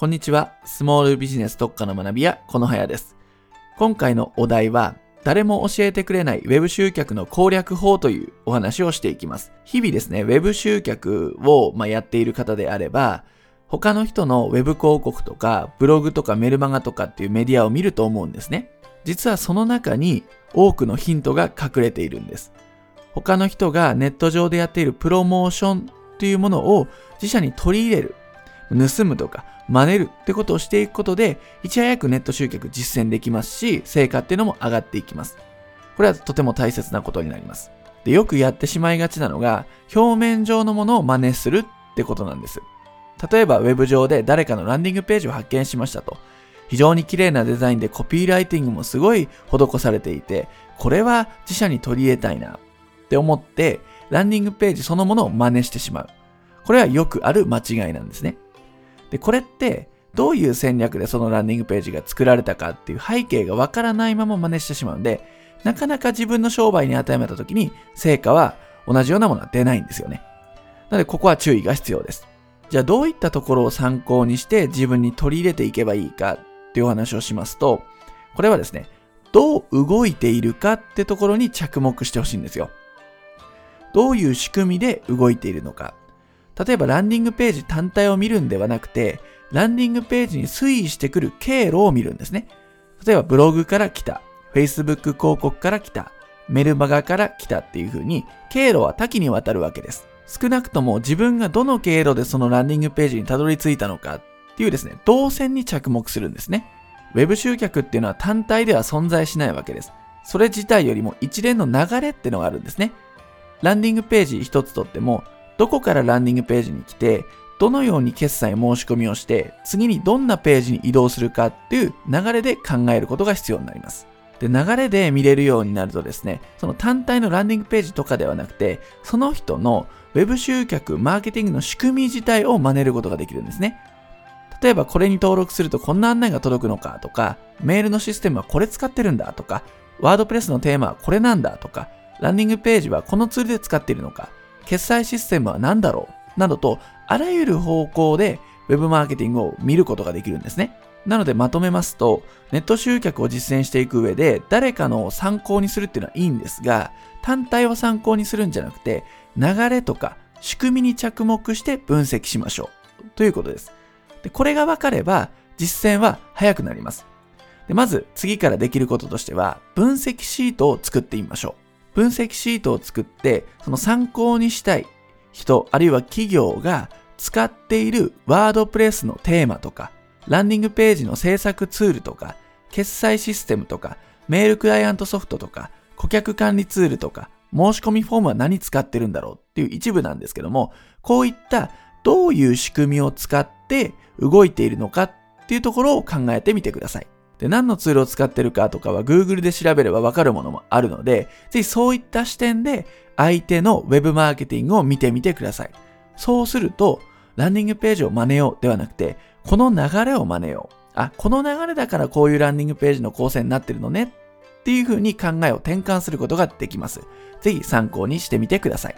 こんにちは。スモールビジネス特化の学び屋、このはやです。今回のお題は、誰も教えてくれない Web 集客の攻略法というお話をしていきます。日々ですね、Web 集客を、まやっている方であれば、他の人の Web 広告とか、ブログとかメルマガとかっていうメディアを見ると思うんですね。実はその中に多くのヒントが隠れているんです。他の人がネット上でやっているプロモーションというものを自社に取り入れる。盗むとか真似るってことをしていくことで、いち早くネット集客実践できますし、成果っていうのも上がっていきます。これはとても大切なことになります。で、よくやってしまいがちなのが、表面上のものを真似するってことなんです。例えば、ウェブ上で誰かのランディングページを発見しましたと。非常に綺麗なデザインでコピーライティングもすごい施されていて、これは自社に取り入れたいなって思って、ランディングページそのものを真似してしまう。これはよくある間違いなんですね。で、これってどういう戦略でそのランディングページが作られたかっていう背景がわからないまま真似してしまうんで、なかなか自分の商売に当てはめた時に成果は同じようなものは出ないんですよね。なのでここは注意が必要です。じゃあどういったところを参考にして自分に取り入れていけばいいかっていうお話をしますと、これはですね、どう動いているかってところに着目してほしいんですよ。どういう仕組みで動いているのか。例えばランディングページ単体を見るんではなくて、ランディングページに推移してくる経路を見るんですね。例えばブログから来た、Facebook 広告から来た、メルマガから来たっていう風に、経路は多岐にわたるわけです。少なくとも自分がどの経路でそのランディングページにたどり着いたのかっていうですね、動線に着目するんですね。Web 集客っていうのは単体では存在しないわけです。それ自体よりも一連の流れってのがあるんですね。ランディングページ一つとっても、どこからランディングページに来て、どのように決済申し込みをして、次にどんなページに移動するかっていう流れで考えることが必要になります。で、流れで見れるようになるとですね、その単体のランディングページとかではなくて、その人の Web 集客、マーケティングの仕組み自体を真似ることができるんですね。例えばこれに登録するとこんな案内が届くのかとか、メールのシステムはこれ使ってるんだとか、ワードプレスのテーマはこれなんだとか、ランディングページはこのツールで使っているのか、決済システムは何だろう？などと、あらゆる方向で Web マーケティングを見ることができるんですね。なのでまとめますと、ネット集客を実践していく上で、誰かの参考にするっていうのはいいんですが、単体を参考にするんじゃなくて、流れとか仕組みに着目して分析しましょう。ということです。でこれが分かれば、実践は早くなります。でまず、次からできることとしては、分析シートを作ってみましょう。分析シートを作って、その参考にしたい人、あるいは企業が使っているワードプレスのテーマとか、ランディングページの制作ツールとか、決済システムとか、メールクライアントソフトとか、顧客管理ツールとか、申し込みフォームは何使ってるんだろうっていう一部なんですけども、こういったどういう仕組みを使って動いているのかっていうところを考えてみてください。で、何のツールを使ってるかとかは Google で調べればわかるものもあるので、ぜひそういった視点で相手の Web マーケティングを見てみてください。そうすると、ランディングページを真似ようではなくて、この流れを真似よう。あ、この流れだからこういうランディングページの構成になってるのねっていう風に考えを転換することができます。ぜひ参考にしてみてください。